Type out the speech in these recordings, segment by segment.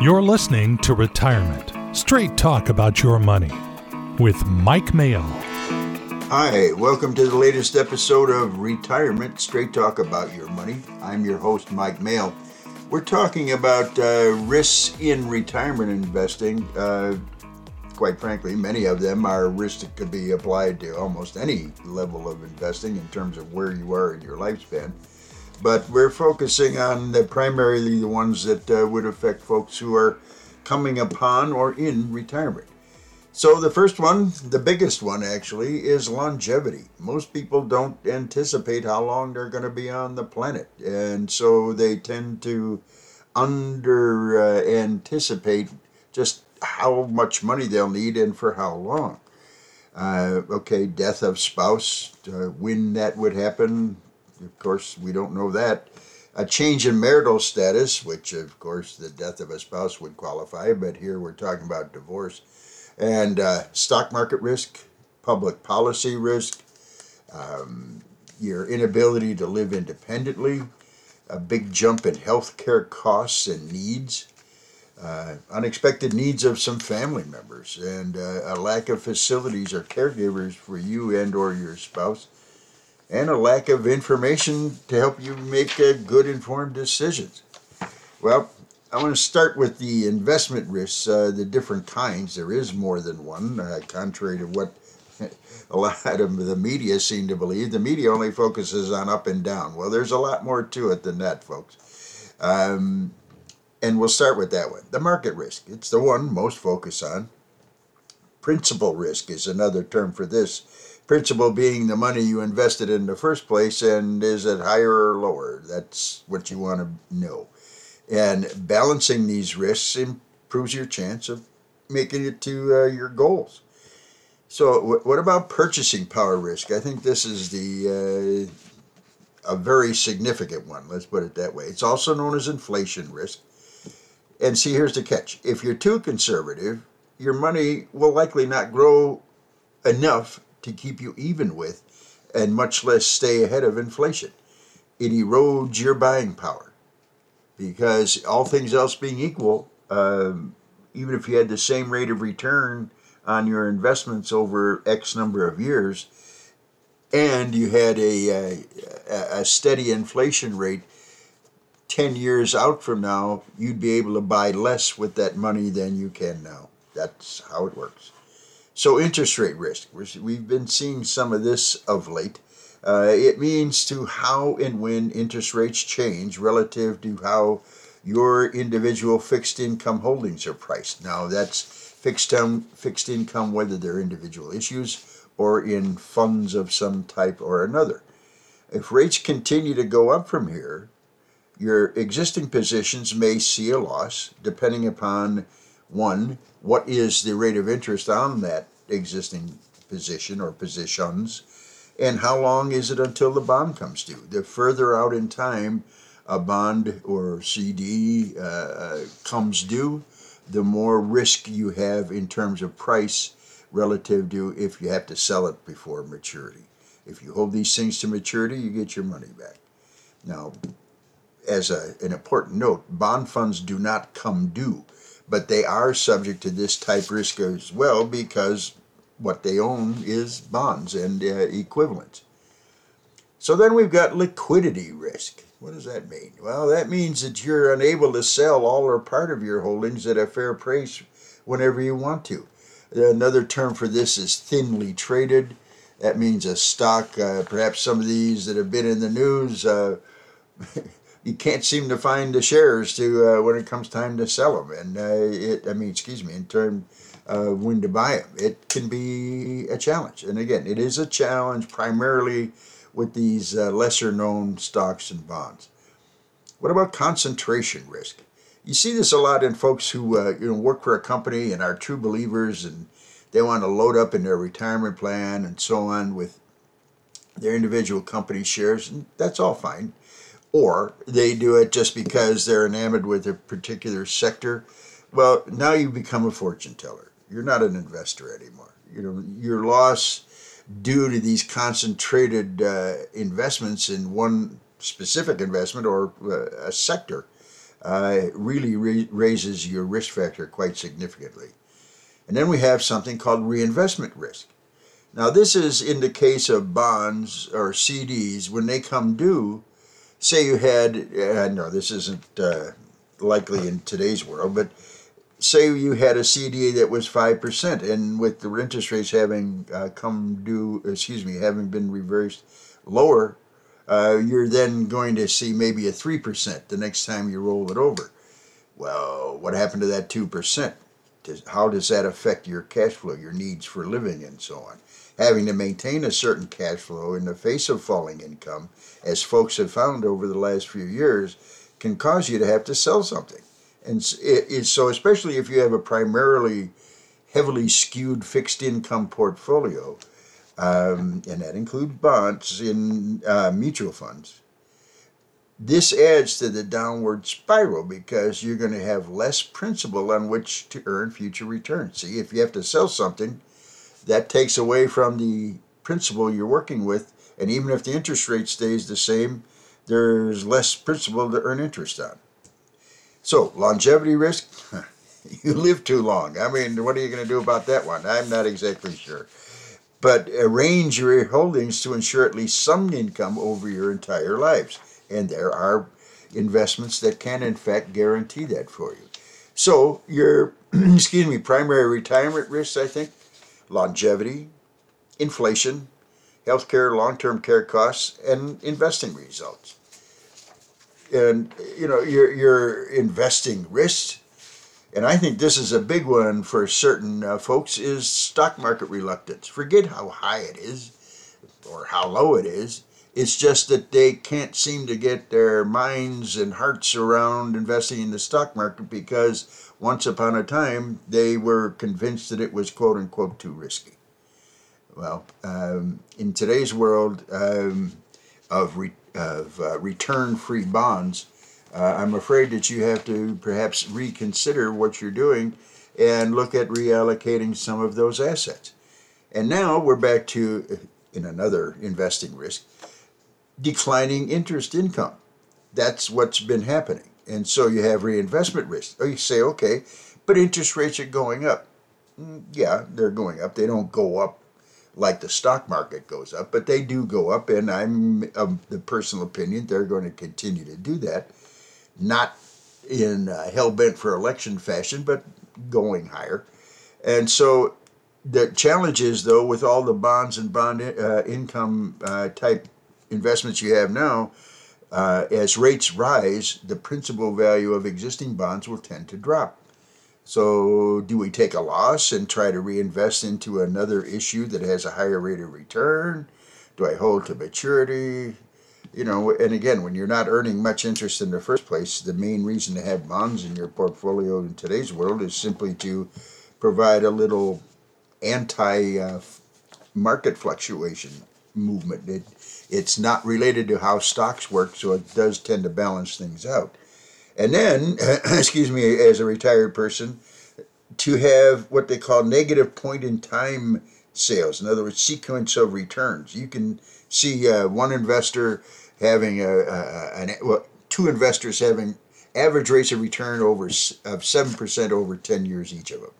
You're listening to Retirement Straight Talk about your money with Mike Maehl. Hi, welcome to the latest episode of Retirement Straight Talk About Your Money. I'm your host, Mike Maehl. We're talking about uh, risks in retirement investing. Uh, quite frankly, many of them are risks that could be applied to almost any level of investing in terms of where you are in your lifespan. But we're focusing on the primarily the ones that uh, would affect folks who are coming upon or in retirement. So the first one, the biggest one actually, is longevity. Most people don't anticipate how long they're going to be on the planet, and so they tend to under uh, anticipate just how much money they'll need and for how long. Uh, okay, death of spouse, uh, when that would happen, of course, we don't know that. A change in marital status, which of course the death of a spouse would qualify, but here we're talking about divorce and uh, stock market risk, public policy risk, um, your inability to live independently, a big jump in healthcare costs and needs, uh, unexpected needs of some family members, and uh, a lack of facilities or caregivers for you and or your spouse, and a lack of information to help you make uh, good informed decisions. Well, I want to start with the investment risks, uh, the different kinds. There is more than one, uh, contrary to what a lot of the media seem to believe. The media only focuses on up and down. Well, there's a lot more to it than that, folks. Um, and we'll start with that one. The market risk. It's the one most focus on. Principal risk is another term for this. Principal being the money you invested in the first place and is it higher or lower? That's what you want to know. And balancing these risks improves your chance of making it to uh, your goals. So, w- what about purchasing power risk? I think this is the uh, a very significant one. Let's put it that way. It's also known as inflation risk. And see, here's the catch: if you're too conservative, your money will likely not grow enough to keep you even with, and much less stay ahead of inflation. It erodes your buying power because all things else being equal, um, even if you had the same rate of return on your investments over X number of years, and you had a, a, a steady inflation rate, 10 years out from now, you'd be able to buy less with that money than you can now. That's how it works. So, interest rate risk. We've been seeing some of this of late. Uh, it means to how and when interest rates change relative to how your individual fixed income holdings are priced. Now, that's fixed, um, fixed income, whether they're individual issues or in funds of some type or another. If rates continue to go up from here, your existing positions may see a loss depending upon one, what is the rate of interest on that existing position or positions and how long is it until the bond comes due? The further out in time a bond or CD uh, uh, comes due, the more risk you have in terms of price relative to if you have to sell it before maturity. If you hold these things to maturity, you get your money back. Now, as a, an important note, bond funds do not come due, but they are subject to this type risk as well because what they own is bonds and uh, equivalents. So then we've got liquidity risk. What does that mean? Well, that means that you're unable to sell all or part of your holdings at a fair price whenever you want to. Another term for this is thinly traded. That means a stock, uh, perhaps some of these that have been in the news, uh, you can't seem to find the shares to uh, when it comes time to sell them. And uh, it, I mean, excuse me, in terms uh, when to buy them. It can be a challenge. And again, it is a challenge primarily with these uh, lesser known stocks and bonds. What about concentration risk? You see this a lot in folks who uh, you know work for a company and are true believers and they want to load up in their retirement plan and so on with their individual company shares, and that's all fine. Or they do it just because they're enamored with a particular sector. Well, now you become a fortune teller you're not an investor anymore. You know, your loss due to these concentrated uh, investments in one specific investment or uh, a sector uh, really ra- raises your risk factor quite significantly. And then we have something called reinvestment risk. Now, this is in the case of bonds or CDs when they come due. Say you had, uh, no, this isn't uh, likely in today's world, but say you had a CD that was 5%, and with the interest rates having uh, come due, excuse me, having been reversed lower, uh, you're then going to see maybe a 3% the next time you roll it over. Well, what happened to that 2%? How does that affect your cash flow, your needs for living, and so on? Having to maintain a certain cash flow in the face of falling income, as folks have found over the last few years, can cause you to have to sell something. And so, especially if you have a primarily heavily skewed fixed income portfolio, um, and that includes bonds in uh, mutual funds. This adds to the downward spiral because you're going to have less principal on which to earn future returns. See, if you have to sell something, that takes away from the principal you're working with, and even if the interest rate stays the same, there's less principal to earn interest on. So, longevity risk, you live too long. I mean, what are you going to do about that one? I'm not exactly sure but arrange your holdings to ensure at least some income over your entire lives. And there are investments that can, in fact, guarantee that for you. So, your, excuse me, primary retirement risks, I think, longevity, inflation, healthcare, long term care costs, and investing results. And, you know, your, your investing risks and I think this is a big one for certain uh, folks, is stock market reluctance. Forget how high it is or how low it is. It's just that they can't seem to get their minds and hearts around investing in the stock market because once upon a time they were convinced that it was quote unquote too risky. Well, um, in today's world um, of, re- of uh, return free bonds, uh, I'm afraid that you have to perhaps reconsider what you're doing and look at reallocating some of those assets. And now we're back to, uh, in another investing risk, declining interest income. That's what's been happening. And so you have reinvestment risk. Or you say, okay, but interest rates are going up. Mm, yeah, they're going up. They don't go up like the stock market goes up, but they do go up. And I'm of the personal opinion they're going to continue to do that not in uh, hell bent for election fashion, but going higher. And so the challenge is, though, with all the bonds and bond uh, income uh, type investments you have now, uh, as rates rise, the principal value of existing bonds will tend to drop. So, do we take a loss and try to reinvest into another issue that has a higher rate of return? Do I hold to maturity? you know, and again, when you're not earning much interest in the first place, the main reason to have bonds in your portfolio in today's world is simply to provide a little anti uh, market fluctuation movement. It, it's not related to how stocks work, so it does tend to balance things out. And then, excuse me, as a retired person, to have what they call negative point in time sales. In other words, sequence of returns. You can see uh, one investor having a, a an, well, two investors having average rates of return over of seven percent over ten years each of them.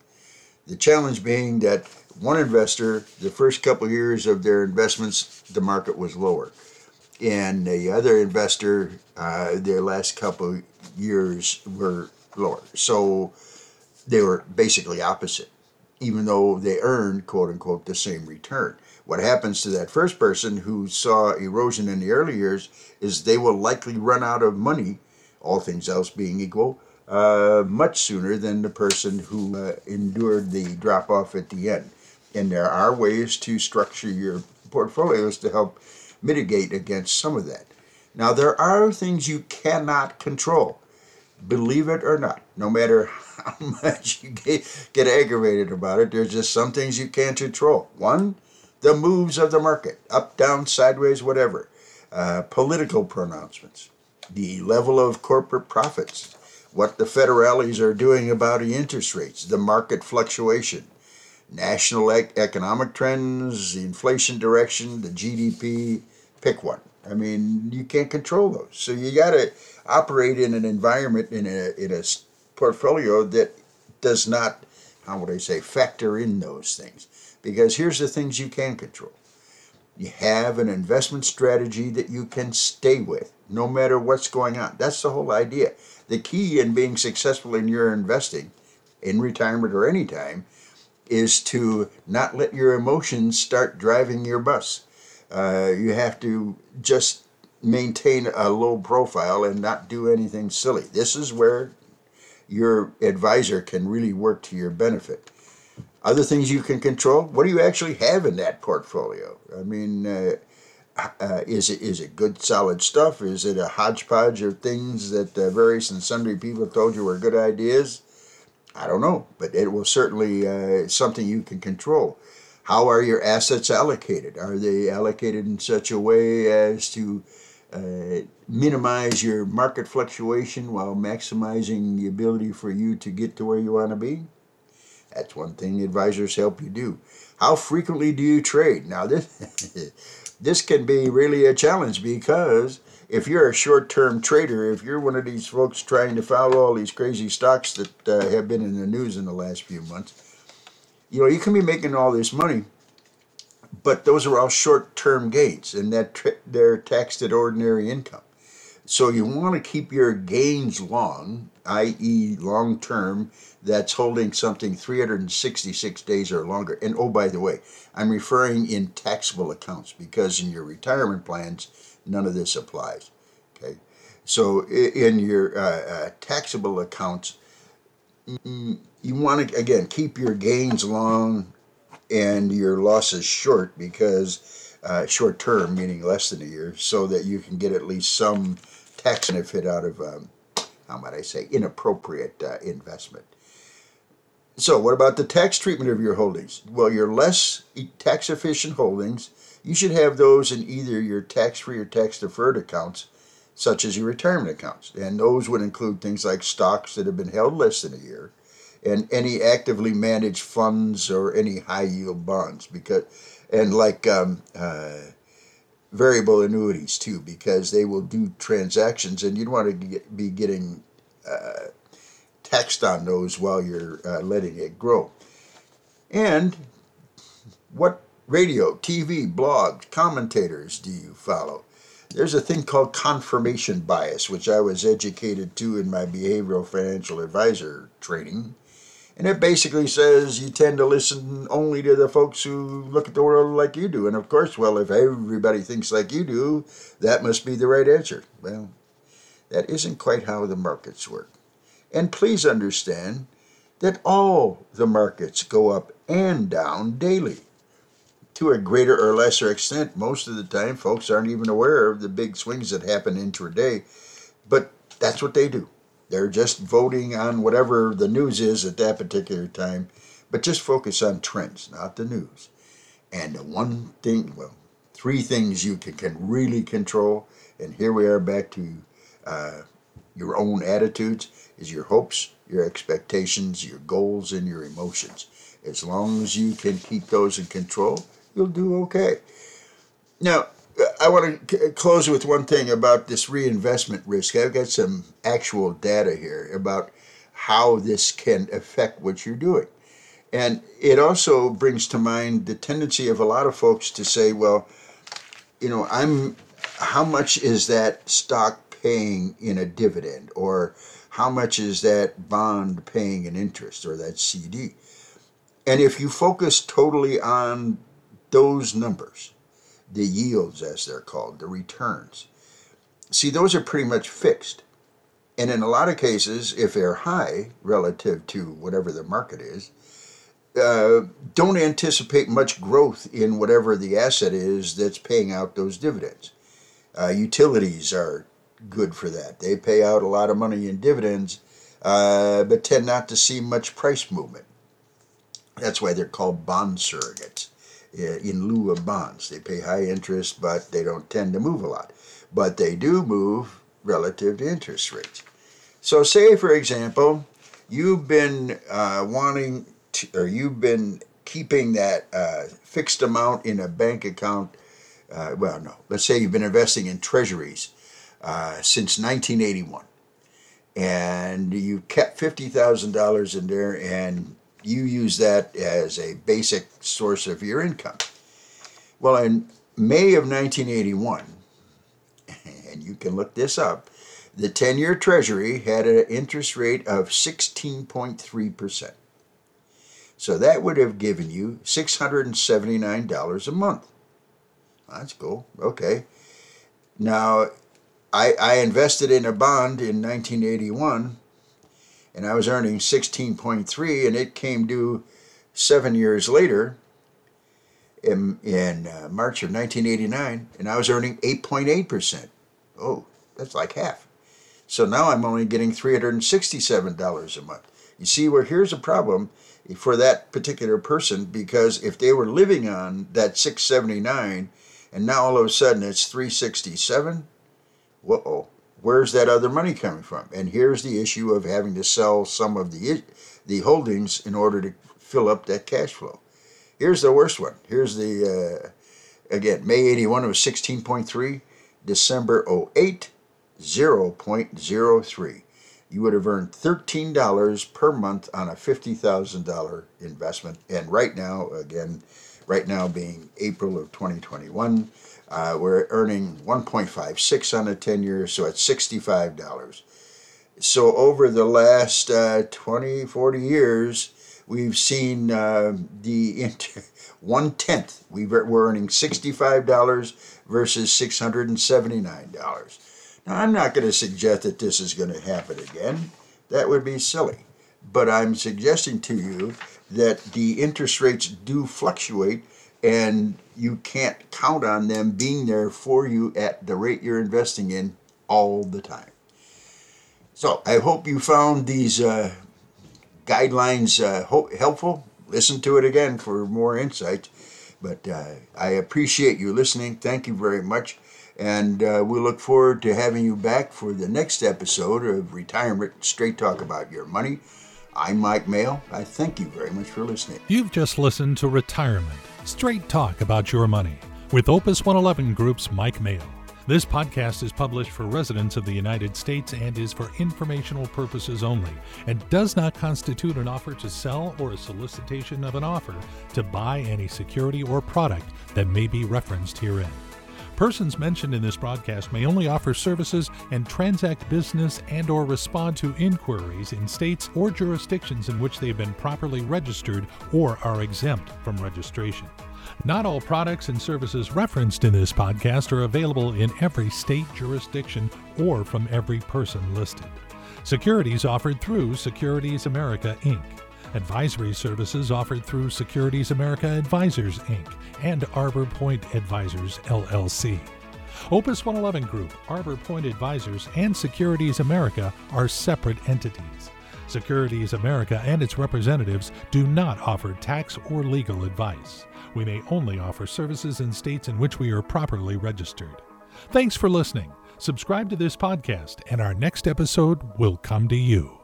The challenge being that one investor, the first couple of years of their investments, the market was lower, and the other investor, uh, their last couple years were lower. So they were basically opposite, even though they earned quote unquote the same return. What happens to that first person who saw erosion in the early years is they will likely run out of money, all things else being equal, uh, much sooner than the person who uh, endured the drop off at the end. And there are ways to structure your portfolios to help mitigate against some of that. Now, there are things you cannot control, believe it or not, no matter how much you get, get aggravated about it, there's just some things you can't control. One, the moves of the market, up, down, sideways, whatever, uh, political pronouncements, the level of corporate profits, what the federales are doing about the interest rates, the market fluctuation, national ec- economic trends, the inflation direction, the GDP, pick one. I mean, you can't control those. So you got to operate in an environment in a in a portfolio that does not, how would I say, factor in those things. Because here's the things you can control. You have an investment strategy that you can stay with no matter what's going on. That's the whole idea. The key in being successful in your investing, in retirement or any time, is to not let your emotions start driving your bus. Uh, you have to just maintain a low profile and not do anything silly. This is where your advisor can really work to your benefit. Other things you can control. What do you actually have in that portfolio? I mean, uh, uh, is it is it good solid stuff? Is it a hodgepodge of things that uh, various and sundry people told you were good ideas? I don't know, but it will certainly uh, something you can control. How are your assets allocated? Are they allocated in such a way as to uh, minimize your market fluctuation while maximizing the ability for you to get to where you want to be? That's one thing advisors help you do. How frequently do you trade? Now this this can be really a challenge because if you're a short-term trader, if you're one of these folks trying to follow all these crazy stocks that uh, have been in the news in the last few months, you know you can be making all this money, but those are all short-term gains, and that they're taxed at ordinary income. So you want to keep your gains long, i.e., long term, that's holding something 366 days or longer. And oh, by the way, I'm referring in taxable accounts because in your retirement plans, none of this applies. Okay, so in your uh, uh, taxable accounts, you want to again keep your gains long and your losses short because uh, short term, meaning less than a year, so that you can get at least some tax benefit out of, um, how might I say, inappropriate uh, investment. So, what about the tax treatment of your holdings? Well, your less tax efficient holdings, you should have those in either your tax free or tax deferred accounts, such as your retirement accounts. And those would include things like stocks that have been held less than a year and any actively managed funds or any high yield bonds. Because, and like um, uh, variable annuities too because they will do transactions and you'd want to get, be getting uh, text on those while you're uh, letting it grow. And what radio, TV, blogs, commentators do you follow? There's a thing called confirmation bias, which I was educated to in my behavioral financial advisor training. And it basically says you tend to listen only to the folks who look at the world like you do. And of course, well, if everybody thinks like you do, that must be the right answer. Well, that isn't quite how the markets work. And please understand that all the markets go up and down daily. To a greater or lesser extent, most of the time, folks aren't even aware of the big swings that happen intraday, but that's what they do. They're just voting on whatever the news is at that particular time, but just focus on trends, not the news. And the one thing, well, three things you can, can really control, and here we are back to uh, your own attitudes, is your hopes, your expectations, your goals, and your emotions. As long as you can keep those in control, you'll do okay. Now, I want to close with one thing about this reinvestment risk. I've got some actual data here about how this can affect what you're doing. And it also brings to mind the tendency of a lot of folks to say, well, you know, I'm how much is that stock paying in a dividend or how much is that bond paying in interest or that CD? And if you focus totally on those numbers, the yields, as they're called, the returns. See, those are pretty much fixed. And in a lot of cases, if they're high relative to whatever the market is, uh, don't anticipate much growth in whatever the asset is that's paying out those dividends. Uh, utilities are good for that. They pay out a lot of money in dividends, uh, but tend not to see much price movement. That's why they're called bond surrogates. Uh, in lieu of bonds. They pay high interest, but they don't tend to move a lot. But they do move relative to interest rates. So, say for example, you've been uh, wanting to, or you've been keeping that uh, fixed amount in a bank account uh, well, no, let's say you've been investing in treasuries uh, since 1981 and you kept $50,000 in there and you use that as a basic source of your income. Well, in May of 1981, and you can look this up, the 10 year Treasury had an interest rate of 16.3%. So that would have given you $679 a month. That's cool. Okay. Now, I, I invested in a bond in 1981 and I was earning 16.3 and it came due seven years later in, in uh, March of 1989 and I was earning 8.8%. Oh, that's like half. So now I'm only getting $367 a month. You see, where here's a problem for that particular person because if they were living on that 679 and now all of a sudden it's 367, whoa, where's that other money coming from? And here's the issue of having to sell some of the the holdings in order to fill up that cash flow. Here's the worst one. Here's the uh, again May 81 was 16.3, December 08 0.03. You would have earned $13 per month on a $50,000 investment. And right now, again, right now being April of 2021, uh, we're earning 1.56 on a 10 year, so it's $65. So over the last uh, 20, 40 years, we've seen uh, the inter- one tenth. We we're earning $65 versus $679. Now, I'm not going to suggest that this is going to happen again. That would be silly. But I'm suggesting to you that the interest rates do fluctuate and you can't count on them being there for you at the rate you're investing in all the time. So I hope you found these uh, guidelines uh, ho- helpful. Listen to it again for more insights. But uh, I appreciate you listening. Thank you very much. And uh, we look forward to having you back for the next episode of Retirement Straight Talk About Your Money. I'm Mike Maehl. I thank you very much for listening. You've just listened to Retirement Straight Talk About Your Money with Opus 111 Group's Mike Maehl. This podcast is published for residents of the United States and is for informational purposes only and does not constitute an offer to sell or a solicitation of an offer to buy any security or product that may be referenced herein. Persons mentioned in this broadcast may only offer services and transact business and or respond to inquiries in states or jurisdictions in which they have been properly registered or are exempt from registration. Not all products and services referenced in this podcast are available in every state jurisdiction or from every person listed. Securities offered through Securities America Inc. Advisory services offered through Securities America Advisors Inc. and Arbor Point Advisors LLC. Opus 111 Group, Arbor Point Advisors, and Securities America are separate entities. Securities America and its representatives do not offer tax or legal advice. We may only offer services in states in which we are properly registered. Thanks for listening. Subscribe to this podcast, and our next episode will come to you.